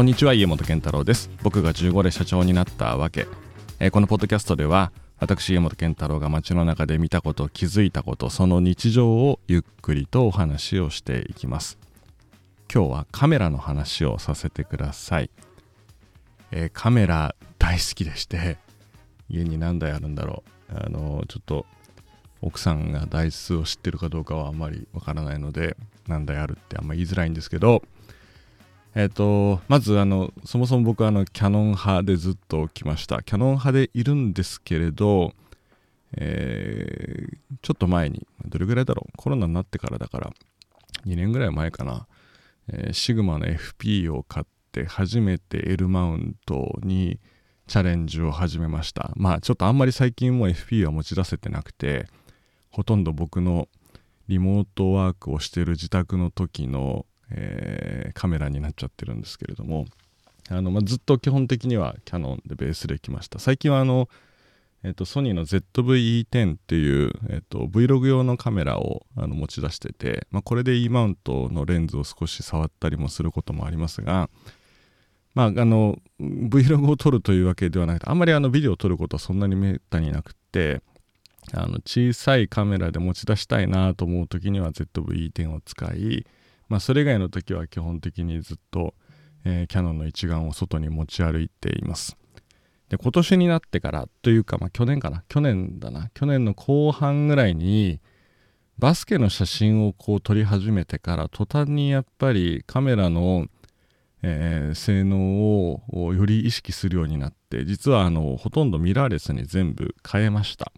こんにちは家本健太郎です。僕が15で社長になったわけ、えーこのポッドキャストでは私家本健太郎が街の中で見たこと気づいたことその日常をゆっくりとお話をしていきます。今日はカメラの話をさせてください、えーカメラ大好きでして家に何台あるんだろう。あのちょっと奥さんが台数を知ってるかどうかはあんまりわからないので何台あるってあんま言いづらいんですけどえっ、とまずあのそもそも僕はあのキャノン派でずっと来ました。キャノン派でいるんですけれどえーちょっと前にどれぐらいだろう？コロナになってからだから2年ぐらい前かな、えーシグマの FP を買って初めて L マウントにチャレンジを始めました。まあちょっとあんまり最近も FP は持ち出せてなくてほとんど僕のリモートワークをしている自宅の時の、えーカメラになっちゃってるんですけれどもあの、まあ、ずっと基本的にはキャノンでベースで来ました。最近はあの、えっとソニーの ZV-E10 っていう、えっと Vlog 用のカメラをあの持ち出してて、まあ、これで E マウントのレンズを少し触ったりもすることもありますがまあ、あの Vlog を撮るというわけではなくてあんまりあのビデオを撮ることはそんなにめったになくてあの小さいカメラで持ち出したいなと思う時には ZV-E10 を使い、まあ、それ以外の時は基本的にずっと、えーキャノンの一眼を外に持ち歩いています。で今年になってからというか、まあ、去年かな？去年だな？去年の後半ぐらいにバスケの写真をこう撮り始めてから途端にやっぱりカメラのえー性能ををより意識するようになって実はあのほとんどミラーレスに全部変えました。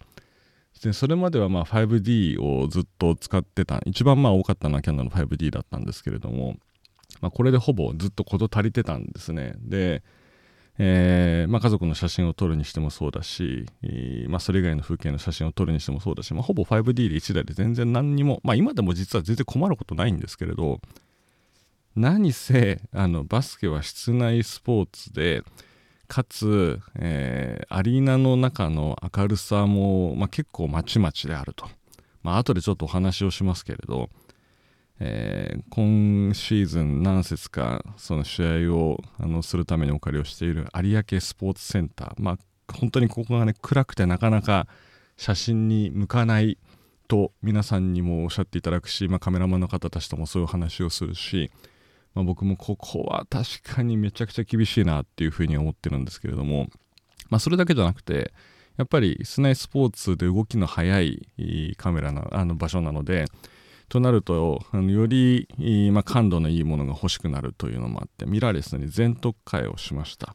でそれまではまあ 5D をずっと使ってた一番まあ多かったのはキャノンの 5D だったんですけれども、まあ、これでほぼずっと事足りてたんですね。で、えーまあ、家族の写真を撮るにしてもそうだし、まあ、それ以外の風景の写真を撮るにしてもそうだし、まあ、ほぼ 5D で1台で全然何にも、まあ、今でも実は全然困ることないんですけれど何せあのバスケは室内スポーツでかつ、えーアリーナの中の明るさも、まあ、結構まちまちであると、まあ後でちょっとお話をしますけれど、えー今シーズン何節かその試合をあのするためにお借りをしている有明スポーツセンター。まあ本当にここがね暗くてなかなか写真に向かないと皆さんにもおっしゃっていただくし、まあ、カメラマンの方たちともそういう話をするし、まあ、僕もここは確かにめちゃくちゃ厳しいなっていうふうに思ってるんですけれども、まあ、それだけじゃなくてやっぱり室内スポーツで動きの速いカメラなあの場所なのでとなるとあのより、まあ、感度のいいものが欲しくなるというのもあってミラーレスに全特化をしました。い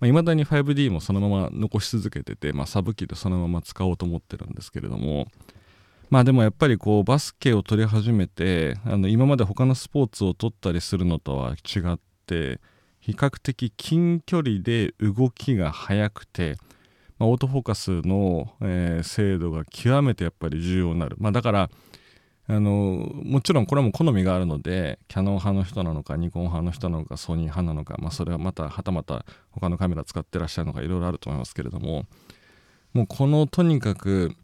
まあ、未だに 5D もそのまま残し続けてて、まあ、サブ機でそのまま使おうと思ってるんですけれどもまあでもやっぱりこうバスケを取り始めてあの今まで他のスポーツを取ったりするのとは違って比較的近距離で動きが速くて、まあ、オートフォーカスの、えー精度が極めてやっぱり重要になる、まあ、だからあのもちろんこれはもう好みがあるのでキャノン派の人なのかニコン派の人なのかソニー派なのか、まあ、それはまたはたまた他のカメラ使ってらっしゃるのかいろいろあると思いますけれどももうこのとにかく、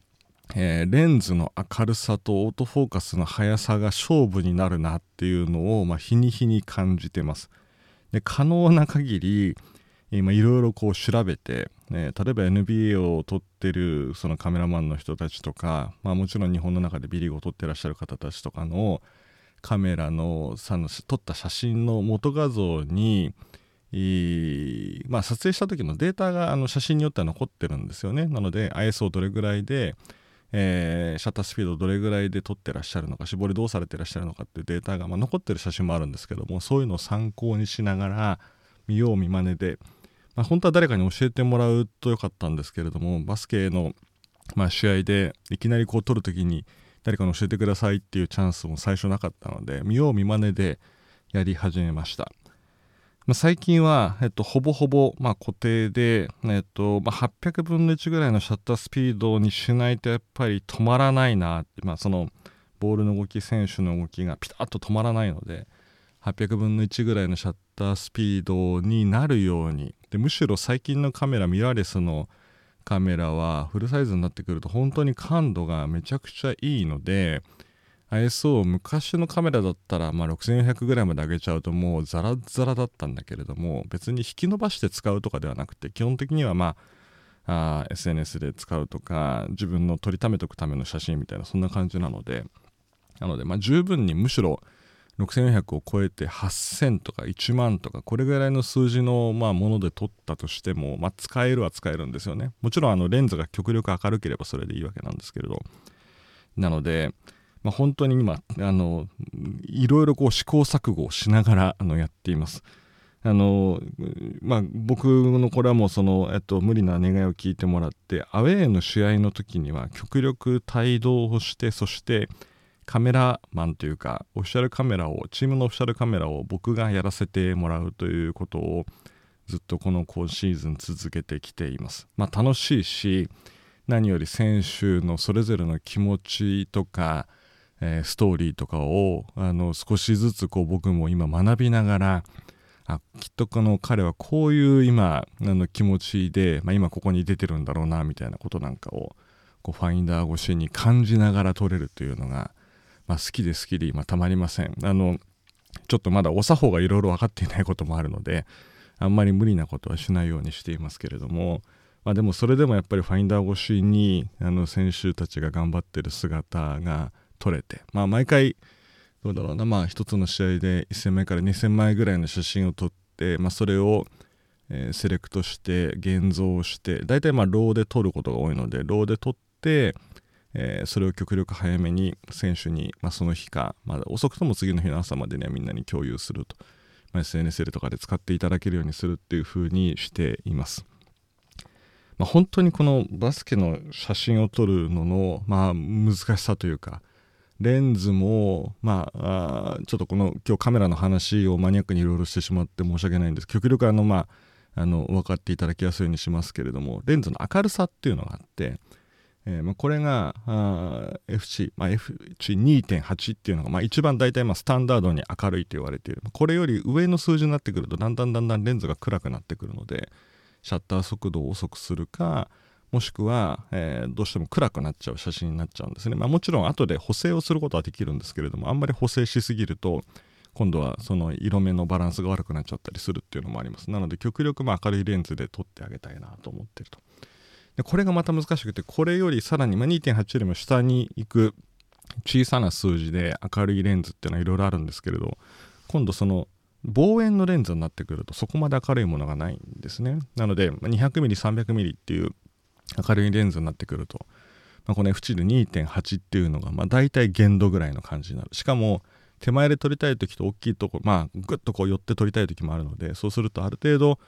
えーレンズの明るさとオートフォーカスの速さが勝負になるなっていうのを、まあ、日に日に感じてます。で可能な限り今いろいろこう調べて、ね、例えば NBA を撮ってるそのカメラマンの人たちとか、まあ、もちろん日本の中でビリーを撮ってらっしゃる方たちとかのカメラのさの撮った写真の元画像にまあ、撮影した時のデータがあの写真によっては残ってるんですよねなので ISO どれぐらいで、えーシャッタースピードどれぐらいで撮ってらっしゃるのか絞りどうされてらっしゃるのかっていうデータが、まあ、残ってる写真もあるんですけどもそういうのを参考にしながら見よう見まねで、まあ、本当は誰かに教えてもらうとよかったんですけれどもバスケの、まあ、試合でいきなりこう撮る時に誰かに教えてくださいっていうチャンスも最初なかったので見よう見まねでやり始めました。まあ、最近は、えっと、ほぼほぼ、まあ、固定で、えっとまあ、800分の1ぐらいのシャッタースピードにしないとやっぱり止まらないな、まあ、そのボールの動き選手の動きがピタッと止まらないので800分の1ぐらいのシャッタースピードになるように。でむしろ最近のカメラミラーレスのカメラはフルサイズになってくると本当に感度がめちゃくちゃいいので ISO 昔のカメラだったら、まあ、6400ぐらいまで上げちゃうともうザラザラだったんだけれども別に引き伸ばして使うとかではなくて基本的にはまああ SNS で使うとか自分の撮りためとくための写真みたいなそんな感じなのでなので、まあ、十分にむしろ6400を超えて8000とか1万とかこれぐらいの数字のまあもので撮ったとしても、まあ、使えるは使えるんですよね。もちろんあのレンズが極力明るければそれでいいわけなんですけれど。なので、まあ、本当に今あのいろいろこう試行錯誤をしながらあのやっていますあのまあ、僕のこれはもうその、えっと、無理な願いを聞いてもらってアウェーの試合の時には極力帯同をしてそしてカメラマンというかオフィシャルカメラをチームのオフィシャルカメラを僕がやらせてもらうということをずっとこの今シーズン続けてきています。まあ、楽しいし何より選手のそれぞれの気持ちとか、えー、ストーリーとかをあの少しずつこう僕も今学びながらあきっとこの彼はこういう今あの気持ちで、まあ、今ここに出てるんだろうなみたいなことなんかをこうファインダー越しに感じながら撮れるというのがまあ、好きで好きで今たまりません。あのちょっとまだお作法がいろいろ分かっていないこともあるのであんまり無理なことはしないようにしていますけれども、まあ、でもそれでもやっぱりファインダー越しにあの選手たちが頑張ってる姿が撮れて、まあ、毎回どうだろうな。まあ一つの試合で1000枚から2000枚ぐらいの写真を撮って、まあ、それをえー、セレクトして現像して大体まあローで撮ることが多いのでローで撮って、えー、それを極力早めに選手に、まあ、その日か、まあ、遅くとも次の日の朝までにはみんなに共有すると、まあ、SNS とかで使っていただけるようにするっていう風にしています。まあ、本当にこのバスケの写真を撮るのの、まあ、難しさというかレンズも、まあ、あちょっとこの今日カメラの話をマニアックにいろいろしてしまって申し訳ないんです。極力あの、まあ、あの分かっていただきやすいようにしますけれどもレンズの明るさっていうのがあってえーまあ、これが FC、まあ、FC2.8 っていうのが、まあ、一番大体まあスタンダードに明るいと言われている。これより上の数字になってくるとだんだんだんだんレンズが暗くなってくるのでシャッター速度を遅くするかもしくは、えー、どうしても暗くなっちゃう写真になっちゃうんですね、まあ、もちろん後で補正をすることはできるんですけれどもあんまり補正しすぎると今度はその色目のバランスが悪くなっちゃったりするっていうのもあります。なので極力まあ明るいレンズで撮ってあげたいなと思ってると。でこれがまた難しくてこれよりさらに、まあ、2.8よりも下に行く小さな数字で明るいレンズっていうのはいろいろあるんですけれど今度その望遠のレンズになってくるとそこまで明るいものがないんですね。なので 200mm300mm っていう明るいレンズになってくると、まあ、この F 値で2.8っていうのがまあ大体限度ぐらいの感じになる。しかも手前で撮りたい時と大きいとこまあグッとこう寄って撮りたい時もあるのでそうするとある程度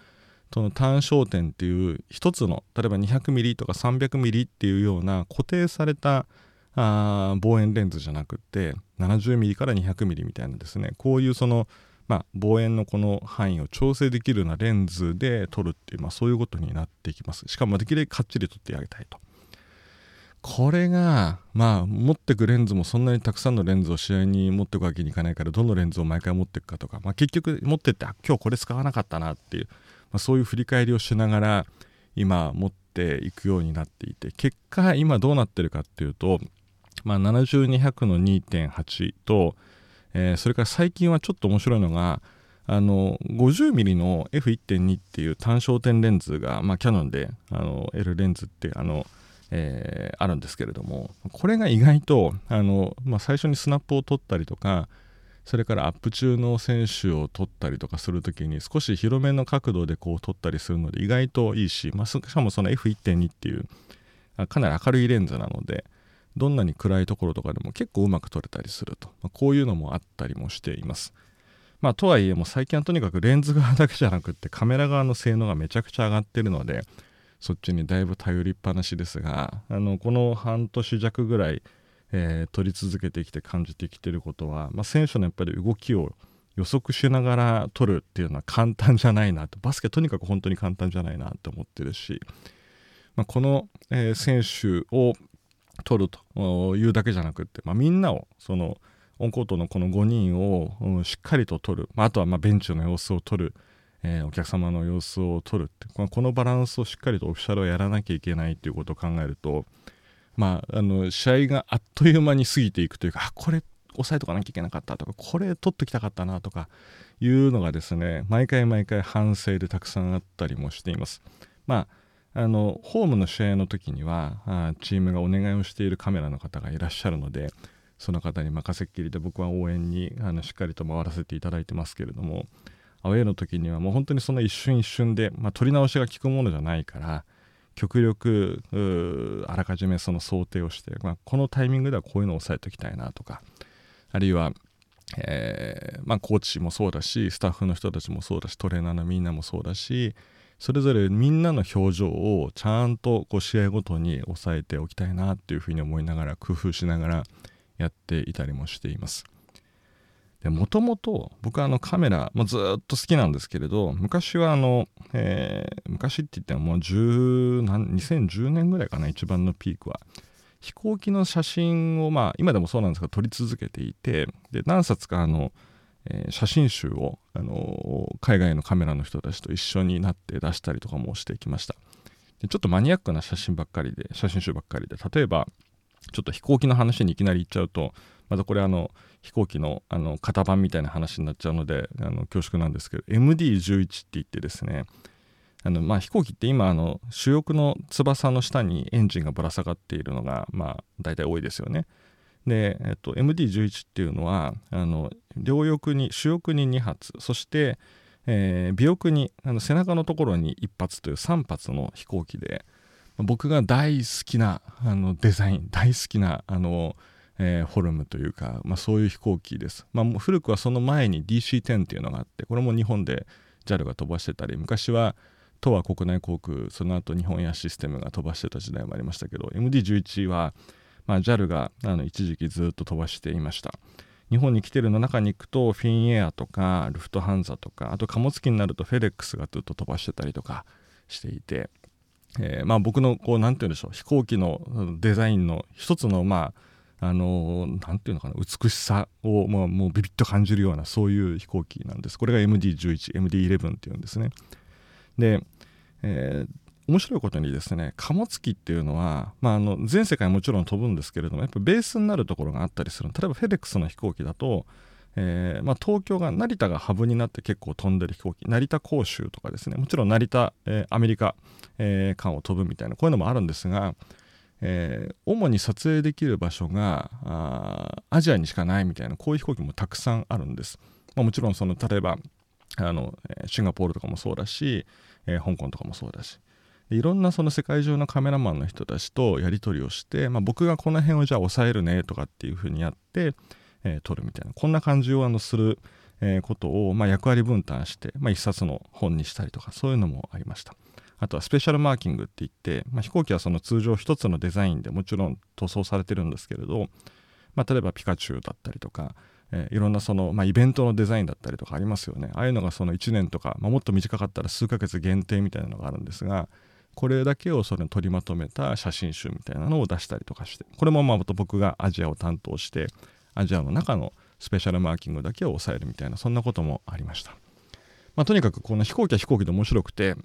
その単焦点っていう一つの例えば 200mm とか 300mm っていうような固定されたあ望遠レンズじゃなくって 70mm から 200mm みたいなですね。こういうその、まあ、望遠のこの範囲を調整できるようなレンズで撮るっていう、まあ、そういうことになっていきます。しかもできるだけかっちり撮ってあげたいと。これがまあ持ってくレンズもそんなにたくさんのレンズを試合に持ってくわけにいかないからどのレンズを毎回持っていくかとか、まあ、結局持ってってあ今日これ使わなかったなっていうまあ、そういう振り返りをしながら今持っていくようになっていて結果今どうなってるかっていうと、まあ、70200の2.8と、えー、それから最近はちょっと面白いのがあの 50mm の F1.2 っていう単焦点レンズが、まあ、キャノンであの L レンズってあの、えー、あるんですけれどもこれが意外とあの、まあ、最初にスナップを撮ったりとかそれからアップ中の選手を撮ったりとかする時に少し広めの角度でこう撮ったりするので意外といいし、まあ、しかもその F1.2 っていうかなり明るいレンズなのでどんなに暗いところとかでも結構うまく撮れたりすると、まあ、こういうのもあったりもしています。まあ、とはいえもう最近はとにかくレンズ側だけじゃなくってカメラ側の性能がめちゃくちゃ上がってるのでそっちにだいぶ頼りっぱなしですがあのこの半年弱ぐらいえー、取り続けてきて感じてきてることは、まあ、選手のやっぱり動きを予測しながら取るっていうのは簡単じゃないなとバスケとにかく本当に簡単じゃないなと思ってるし、まあ、この、えー、選手を取るというだけじゃなくって、まあ、みんなをそのオンコートのこの5人を、うん、しっかりと取る、まあ、あとはまベンチの様子を取る、えー、お客様の様子を取るって。このバランスをしっかりとオフィシャルはやらなきゃいけないっていうことを考えるとまあ、あの試合があっという間に過ぎていくというかこれ抑えとかなきゃいけなかったとかこれ取っときたかったなとかいうのがですね毎回毎回反省でたくさんあったりもしています。まああのホームの試合の時にはあチームがお願いをしているカメラの方がいらっしゃるのでその方に任せっきりで僕は応援にあのしっかりと回らせていただいてますけれどもアウェーの時にはもう本当にその一瞬一瞬で、まあ、取り直しが効くものじゃないから極力あらかじめその想定をして、まあ、このタイミングではこういうのを抑えておきたいなとかあるいは、えー、まあ、コーチもそうだしスタッフの人たちもそうだしトレーナーのみんなもそうだしそれぞれみんなの表情をちゃんとこう試合ごとに抑えておきたいなっていうふうに思いながら工夫しながらやっていたりもしています。もともと僕はあのカメラ、まあ、ずっと好きなんですけれど昔はあの、えー、昔って言ってももう10何2010年ぐらいかな一番のピークは飛行機の写真をまあ今でもそうなんですが撮り続けていてで何冊かあの、えー、写真集を、あの海外のカメラの人たちと一緒になって出したりとかもしてきましたでちょっとマニアックな写真ばっかりで写真集ばっかりで例えばちょっと飛行機の話にいきなり行っちゃうとまたこれあの飛行機のあの型番みたいな話になっちゃうのであの恐縮なんですけど MD11 って言ってですねあのまあ、飛行機って今あの主翼の翼の下にエンジンがぶら下がっているのが、まあ、大体多いですよね。で、えっと、MD11 っていうのはあの両翼に主翼に2発そして、えー、尾翼にあの背中のところに1発という3発の飛行機で僕が大好きなあのデザイン大好きなあのえー、フォルムというか、まあ、そういう飛行機です。まあ、古くはその前に DC-10 っていうのがあってこれも日本で JAL が飛ばしてたり昔は都は国内航空その後日本エアシステムが飛ばしてた時代もありましたけど MD11 は、まあ、JAL があの一時期ずっと飛ばしていました。日本に来てるの中に行くとフィンエアとかルフトハンザとかあと貨物機になるとフェデックスがずっと飛ばしてたりとかしていて、えー、まあ僕のこう何て言うんでしょう飛行機のデザインの一つのまああの何ていうのかな美しさを、まあ、もうビビッと感じるようなそういう飛行機なんですこれが MD11、MD11 っていうんですねで、えー、面白いことにですね貨物機っていうのは、まあ、あの全世界もちろん飛ぶんですけれどもやっぱベースになるところがあったりする。例えばフェデックスの飛行機だと、えーまあ、東京が成田がハブになって結構飛んでる飛行機成田航州とかですねもちろん成田、えー、アメリカ、えー、間を飛ぶみたいなこういうのもあるんですがえー、主に撮影できる場所がアジアにしかないみたいなこういう飛行機もたくさんあるんです、まあ、もちろんその例えばあのシンガポールとかもそうだし、えー、香港とかもそうだし。いろんなその世界中のカメラマンの人たちとやり取りをして、まあ、僕がこの辺をじゃあ抑えるねとかっていうふうにやって、えー、撮るみたいなこんな感じをあのする、えー、ことを、まあ、役割分担して、まあ、一冊の本にしたりとかそういうのもありました。あとはスペシャルマーキングって言って、まあ、飛行機はその通常一つのデザインでもちろん塗装されてるんですけれど、まあ、例えばピカチュウだったりとか、えー、いろんなその、まあ、イベントのデザインだったりとかありますよねああいうのがその1年とか、まあ、もっと短かったら数ヶ月限定みたいなのがあるんですがこれだけをそれ取りまとめた写真集みたいなのを出したりとかしてこれもまあ僕がアジアを担当してアジアの中のスペシャルマーキングだけを抑えるみたいなそんなこともありました。まあ、とにかくこの飛行機は飛行機で面白くて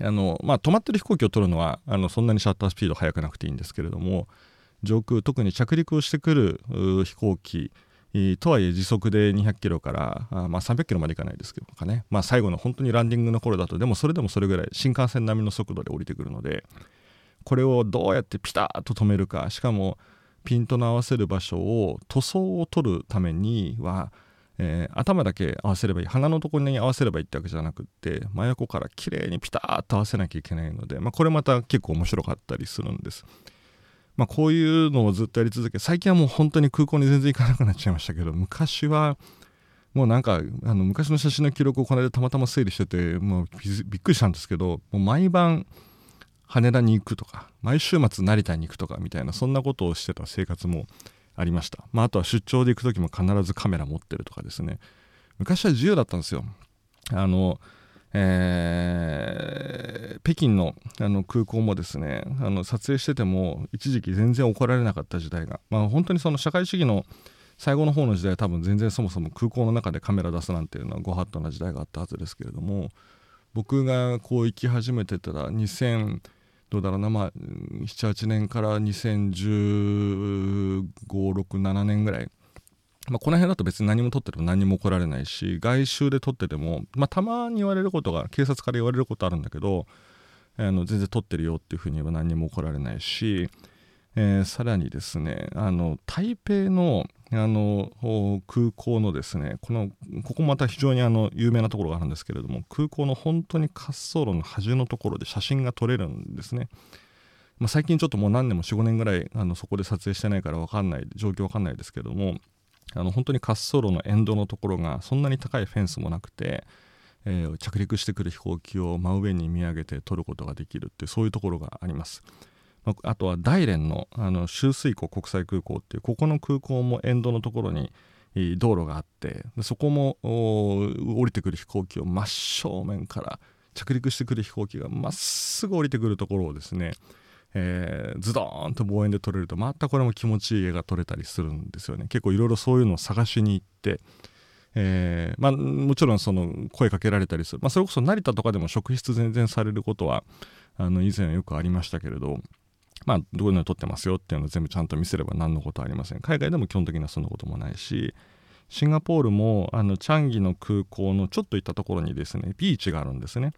あの、まあ、止まってる飛行機を撮るのはあのそんなにシャッタースピード速くなくていいんですけれども上空特に着陸をしてくる飛行機とはいえ時速で200キロからあ、まあ、300キロまでいかないですけどかね、まあ、最後の本当にランディングの頃だとでもそれでもそれぐらい新幹線並みの速度で降りてくるのでこれをどうやってピタッと止めるかしかもピントの合わせる場所を塗装を取るためにはえー、頭だけ合わせればいい鼻のところに合わせればいいってわけじゃなくって真横から綺麗にピタッと合わせなきゃいけないので、まあ、これまた結構面白かったりするんです。まあ、こういうのをずっとやり続け最近はもう本当に空港に全然行かなくなっちゃいましたけど昔はもうなんかあの昔の写真の記録をこの間たまたま整理しててもうびっくりしたんですけどもう毎晩羽田に行くとか毎週末成田に行くとかみたいなそんなことをしてた生活もありました、まあ、あとは出張で行く時も必ずカメラ持ってるとかですね。昔は自由だったんですよ。あのえー、北京のあの空港もですねあの撮影してても一時期全然怒られなかった時代が、まあ、本当にその社会主義の最後の方の時代は多分全然そもそも空港の中でカメラ出すなんていうのはご法度な時代があったはずですけれども僕がこう行き始めてたら2000どうだろうなまあ78年から201567年ぐらいまあ、この辺だと別に何も取ってても何も怒られないし外周で取ってても、まあ、たまに言われることが警察から言われることあるんだけどあの全然取ってるよっていうふうに言えば何も怒られないし、えー、さらにですねあの台北のあの空港のですねこのここまた非常にあの有名なところがあるんですけれども空港の本当に滑走路の端のところで写真が撮れるんですね。まあ、最近ちょっともう何年も45年ぐらいあのそこで撮影してないから分かんない状況分かんないですけどもあの本当に滑走路のエンドのところがそんなに高いフェンスもなくて、えー、着陸してくる飛行機を真上に見上げて撮ることができるってそういうところがあります。あとは大連のあの周水湖国際空港っていうここの空港もエンドのところに道路があってそこも降りてくる飛行機を真正面から着陸してくる飛行機がまっすぐ降りてくるところをですねえー、ズドーンと望遠で撮れるとまたこれも気持ちいい絵が撮れたりするんですよね。結構いろいろそういうのを探しに行って、えー、まあ、もちろんその声かけられたりする、まあ、それこそ成田とかでも職質全然されることはあの以前よくありましたけれどまあどういうの撮ってますよっていうのを全部ちゃんと見せれば何のことありません。海外でも基本的にはそんなこともないしシンガポールもあのチャンギの空港のちょっと行ったところにですねビーチがあるんですね。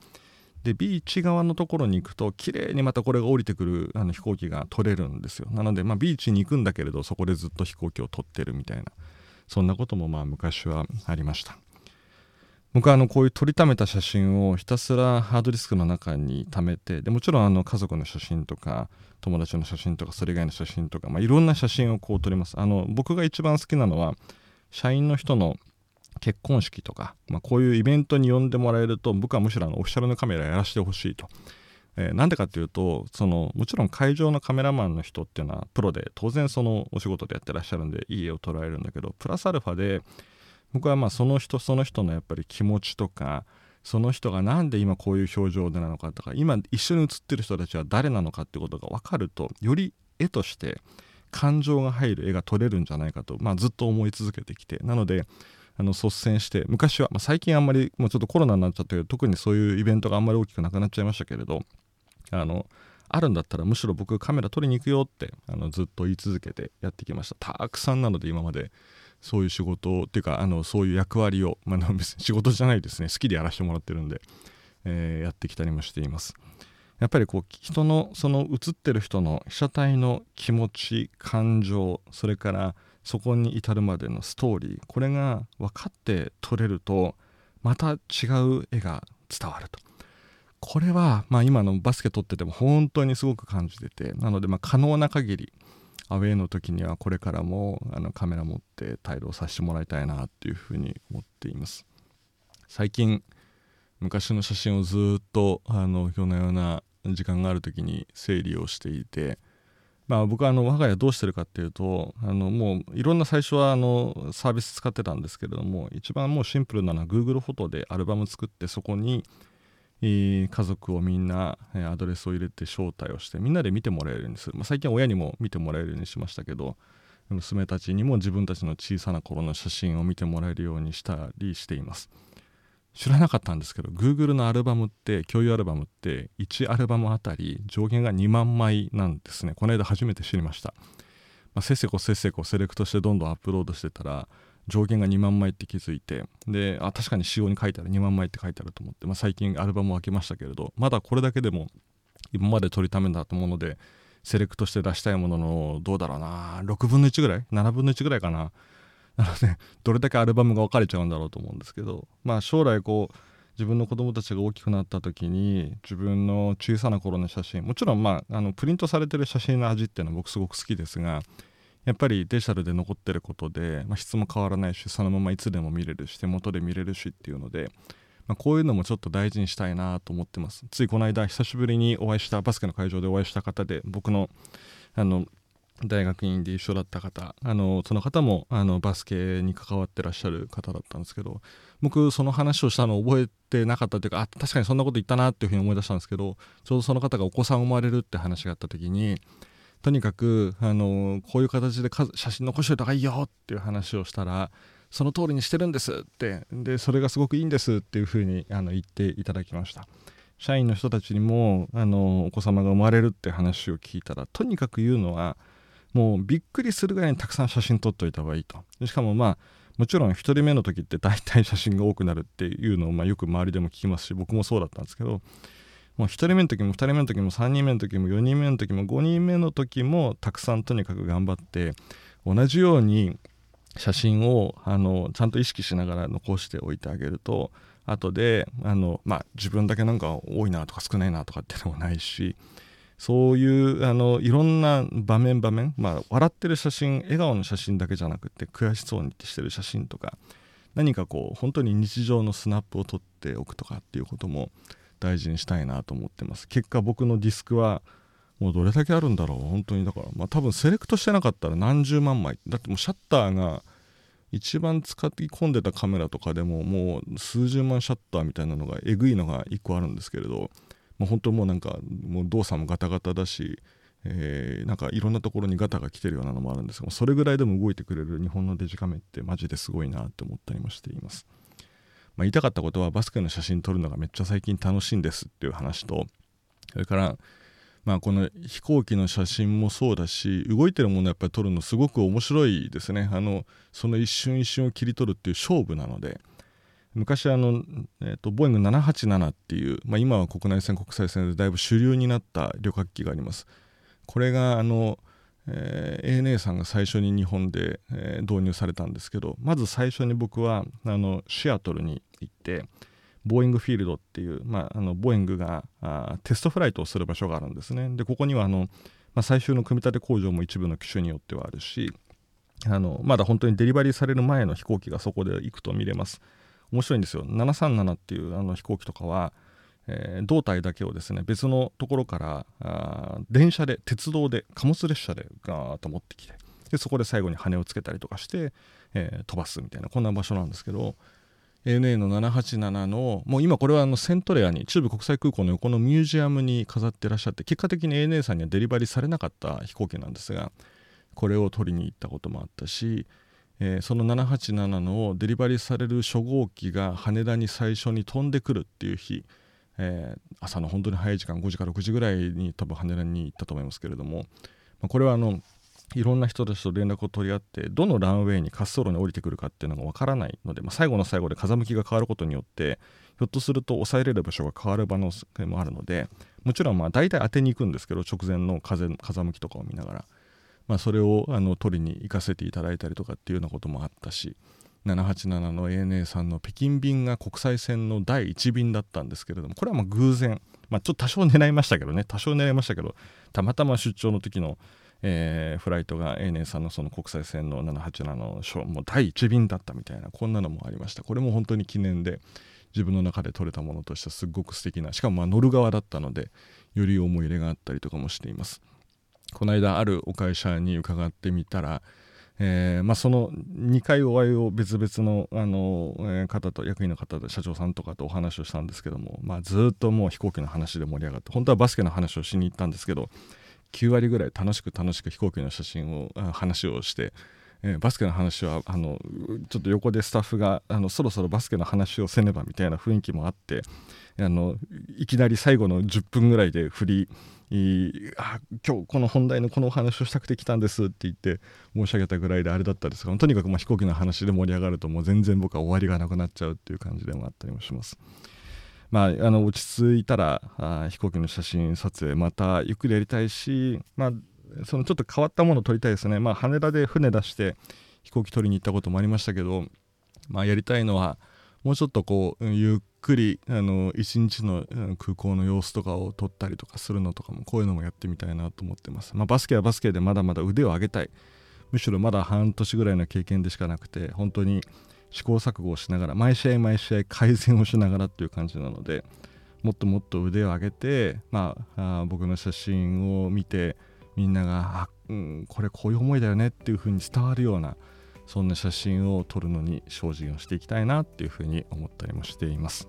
でビーチ側のところに行くと綺麗にまたこれが降りてくるあの飛行機が撮れるんですよ。なので、まあ、ビーチに行くんだけれどそこでずっと飛行機を撮ってるみたいなそんなこともまあ昔はありました。僕はあのこういう撮りためた写真をひたすらハードディスクの中に貯めてでもちろんあの家族の写真とか友達の写真とかそれ以外の写真とか、まあ、いろんな写真をこう撮ります。あの僕が一番好きなのは社員の人の結婚式とか、まあ、こういうイベントに呼んでもらえると僕はむしろのオフィシャルのカメラやらせてほしいと。え、なんでかっていうとそのもちろん会場のカメラマンの人っていうのはプロで当然そのお仕事でやってらっしゃるんでいい絵を捉えるんだけどプラスアルファで僕はまあその人その人のやっぱり気持ちとかその人が何で今こういう表情でなのかとか今一緒に写ってる人たちは誰なのかってことが分かるとより絵として感情が入る絵が撮れるんじゃないかと、まあ、ずっと思い続けてきてなのであの率先して昔は、まあ、最近あんまりもうちょっとコロナになっちゃったけど特にそういうイベントがあんまり大きくなくなっちゃいましたけれどあのあるんだったらむしろ僕カメラ撮りに行くよってあのずっと言い続けてやってきました。たくさんなので今までそういう仕事っていうかあのそういう役割を、まあ、別に仕事じゃないですね。好きでやらせてもらってるんで、えー、やってきたりもしています。やっぱりこう人のその映ってる人の被写体の気持ち感情それからそこに至るまでのストーリーこれが分かって撮れるとまた違う絵が伝わると。これは、まあ、今のバスケ撮ってても本当にすごく感じててなのでま可能な限りアウェーの時にはこれからもあのカメラ持って帯同させてもらいたいなっていうふうに思っています。最近昔の写真をずっとあの今日のような時間がある時に整理をしていてまあ、僕はあの我が家どうしてるかっていうとあのもういろんな最初はあのサービス使ってたんですけれども一番もうシンプルなのは Google フォトでアルバム作ってそこに家族をみんなアドレスを入れて招待をしてみんなで見てもらえるようにする、まあ、最近は親にも見てもらえるようにしましたけど娘たちにも自分たちの小さな頃の写真を見てもらえるようにしたりしています。知らなかったんですけど Google のアルバムって共有アルバムって1アルバムあたり上限が2万枚なんですね。この間初めて知りました、まあ、せっせこせっせこセレクトしてどんどんアップロードしてたら上限が2万枚って気づいてであ確かに仕様に書いてある2万枚って書いてあると思って、まあ、最近アルバムを開けましたけれどまだこれだけでも今まで撮りためだと思うのでセレクトして出したいもののどうだろうな6分の1ぐらい？7分の1ぐらいかな？なので どれだけアルバムが分かれちゃうんだろうと思うんですけどまあ将来こう自分の子供たちが大きくなった時に自分の小さな頃の写真もちろんまああのプリントされてる写真の味っていうのは僕すごく好きですがやっぱりデジタルで残ってることで、まあ、質も変わらないしそのままいつでも見れるし手元で見れるしっていうので、まあ、こういうのもちょっと大事にしたいなと思ってます。ついこの間久しぶりにお会いしたバスケの会場でお会いした方で僕のあの大学院で一緒だった方あのその方もあのバスケに関わってらっしゃる方だったんですけど僕その話をしたのを覚えてなかったというかあ確かにそんなこと言ったなっていうふうに思い出したんですけどちょうどその方がお子さん生まれるって話があった時にとにかくあのこういう形で写真残しておいた方がいいよっていう話をしたらその通りにしてるんですってでそれがすごくいいんですっていうふうにあの言っていただきました。社員の人たちにもあのお子様が生まれるって話を聞いたらとにかく言うのはもうびっくりするぐらいにたくさん写真撮っといた方がいいと。しかもまあもちろん1人目の時って大体写真が多くなるっていうのをまあよく周りでも聞きますし僕もそうだったんですけどもう1人目の時も2人目の時も3人目の時も4人目の時も5人目の時もたくさんとにかく頑張って同じように写真をあのちゃんと意識しながら残しておいてあげると後であの、まあ、自分だけなんか多いなとか少ないなとかっていうのもないしそういうあのいろんな場面場面、まあ、笑ってる写真笑顔の写真だけじゃなくて悔しそうにしてる写真とか何かこう本当に日常のスナップを撮っておくとかっていうことも大事にしたいなと思ってます。結果僕のディスクはもうどれだけあるんだろう。本当にだからまあ多分セレクトしてなかったら何十万枚。だってもうシャッターが一番使い込んでたカメラとかでももう数十万シャッターみたいなのがえぐいのが1個あるんですけれどもう本当もうなんかもう動作もガタガタだし、えー、なんかいろんなところにガタが来てるようなのもあるんですがそれぐらいでも動いてくれる日本のデジカメってマジですごいなって思ったりもしています。まあ、言いたかったことはバスケの写真撮るのがめっちゃ最近楽しいんですっていう話とそれからまあこの飛行機の写真もそうだし動いてるものやっぱり撮るのすごく面白いですねあのその一瞬一瞬を切り取るっていう勝負なので昔あの、えーと、ボーイング787っていう、まあ、今は国内線国際線でだいぶ主流になった旅客機があります。これがあのえー、ANA さんが最初に日本で、えー、導入されたんですけどまず最初に僕はあのシアトルに行ってボーイングフィールドっていう、まあ、あのボーイングがあテストフライトをする場所があるんですね。でここにはあの、まあ、最終の組み立て工場も一部の機種によってはあるしあのまだ本当にデリバリーされる前の飛行機がそこで行くと見れます。面白いんですよ。737っていうあの飛行機とかはえー、胴体だけをですね別のところからあ電車で鉄道で貨物列車でガーッと持ってきてでそこで最後に羽をつけたりとかして、えー、飛ばすみたいなこんな場所なんですけど ANA の787のもう今これはあのセントレアに中部国際空港の横のミュージアムに飾ってらっしゃって結果的に ANA さんにはデリバリーされなかった飛行機なんですがこれを取りに行ったこともあったし、えー、その787のデリバリーされる初号機が羽田に最初に飛んでくるっていう日えー、朝の本当に早い時間5時か6時ぐらいに多分羽田に行ったと思いますけれども、まあ、これはあのいろんな人たちと連絡を取り合ってどのランウェイに滑走路に降りてくるかっていうのがわからないので、まあ、最後の最後で風向きが変わることによってひょっとすると抑えれる場所が変わる場のもあるのでもちろんまあ大体当てに行くんですけど直前の風風向きとかを見ながら、まあ、それをあの取りに行かせていただいたりとかっていうようなこともあったし787の ANA さんの北京便が国際線の第1便だったんですけれどもこれはま偶然、まあ、ちょっと多少狙いましたけどね多少狙いましたけどたまたま出張の時の、えー、フライトが ANA さんのその国際線の787のも第1便だったみたいなこんなのもありました。これも本当に記念で自分の中で撮れたものとしてはすごく素敵なしかもま乗る側だったのでより思い入れがあったりとかもしています。この間あるお会社に伺ってみたらえーまあ、その2回お会いを別々のあの、えー、方と役員の方で社長さんとかとお話をしたんですけども、まあ、ずっともう飛行機の話で盛り上がって本当はバスケの話をしに行ったんですけど9割ぐらい楽しく楽しく飛行機の写真を話をして、えー、バスケの話はあのちょっと横でスタッフがあのそろそろバスケの話をせねばみたいな雰囲気もあってあのいきなり最後の10分ぐらいで振りあ今日この本題のこのお話をしたくて来たんですって言って申し上げたぐらいであれだったんですがとにかくま飛行機の話で盛り上がるともう全然僕は終わりがなくなっちゃうっていう感じでもあったりもします。まあ、あの落ち着いたらあ飛行機の写真撮影またゆっくりやりたいし、まあ、そのちょっと変わったものを撮りたいですね、まあ、羽田で船出して飛行機撮りに行ったこともありましたけど、まあ、やりたいのはもうちょっとこうゆっくりあの一日の空港の様子とかを撮ったりとかするのとかもこういうのもやってみたいなと思ってます、まあ、バスケはバスケでまだまだ腕を上げたい。むしろまだ半年ぐらいの経験でしかなくて本当に試行錯誤をしながら毎試合毎試合改善をしながらっていう感じなのでもっともっと腕を上げて、まあ、あ僕の写真を見てみんながあ、うん、これこういう思いだよねっていう風に伝わるようなそんな写真を撮るのに精進をしていきたいなっていう風に思ったりもしています。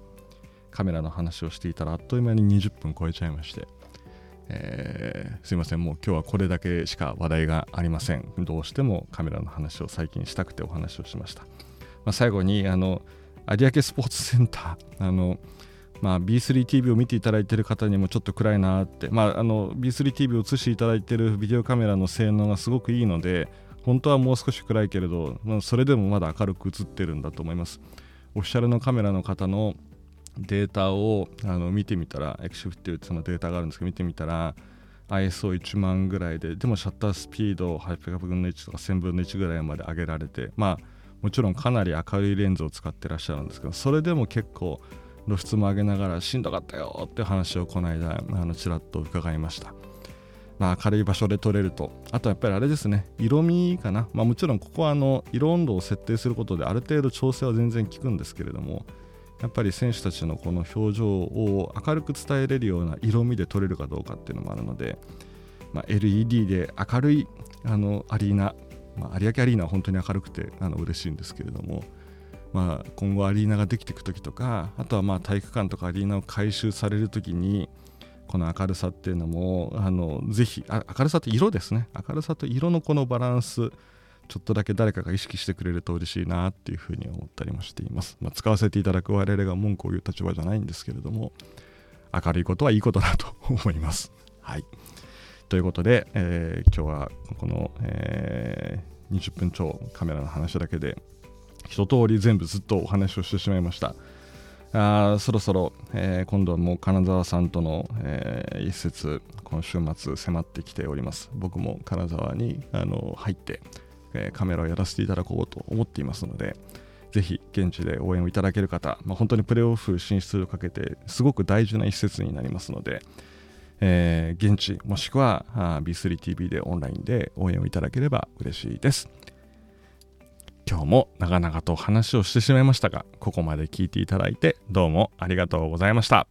カメラの話をしていたらあっという間に20分超えちゃいまして、えー、すいません。もう今日はこれだけしか話題がありません。どうしてもカメラの話を最近したくてお話をしました、まあ、最後にあの有明スポーツセンター。あのまあ、B3TV を見ていただいている方にもちょっと暗いなって、まあ、あの B3TV を映していただいているビデオカメラの性能がすごくいいので本当はもう少し暗いけれど、まあ、それでもまだ明るく映ってるんだと思います。オフィシャルのカメラの方のデータをあの見てみたらエクシフっていうそのデータがあるんですけど見てみたら ISO1 万ぐらいででもシャッタースピードを800分の1とか1000分の1ぐらいまで上げられてまあもちろんかなり明るいレンズを使ってらっしゃるんですけどそれでも結構露出も上げながらしんどかったよって話をこの間あのちらっと伺いました、まあ、明るい場所で撮れると。あとやっぱりあれですね色味かな、まあ、もちろんここはあの色温度を設定することである程度調整は全然効くんですけれどもやっぱり選手たちのこの表情を明るく伝えれるような色味で撮れるかどうかっていうのもあるので、まあ、LED で明るいあのアリーナ、まあ、有明アリーナは本当に明るくてあの嬉しいんですけれどもまあ、今後アリーナができていく時とかあとはまあ体育館とかアリーナを改修される時にこの明るさっていうのもあのぜひ明るさって色ですね。明るさと色のこのバランスちょっとだけ誰かが意識してくれると嬉しいなっていうふうに思ったりもしています、まあ、使わせていただく我々が文句を言う立場じゃないんですけれども明るいことはいいことだと思います。はい。ということで、えー、今日はこの、えー、20分超カメラの話だけで一通り全部ずっとお話をしてしまいましたあそろそろ、えー、今度はもう金沢さんとの、えー、一節今週末迫ってきております僕も金沢にあの入って、えー、カメラをやらせていただこうと思っていますのでぜひ現地で応援をいただける方、まあ、本当にプレーオフ進出をかけてすごく大事な一節になりますので、えー、現地もしくは B3TV でオンラインで応援をいただければ嬉しいです。今日も長々と話をしてしまいましたが、ここまで聞いていただいてどうもありがとうございました。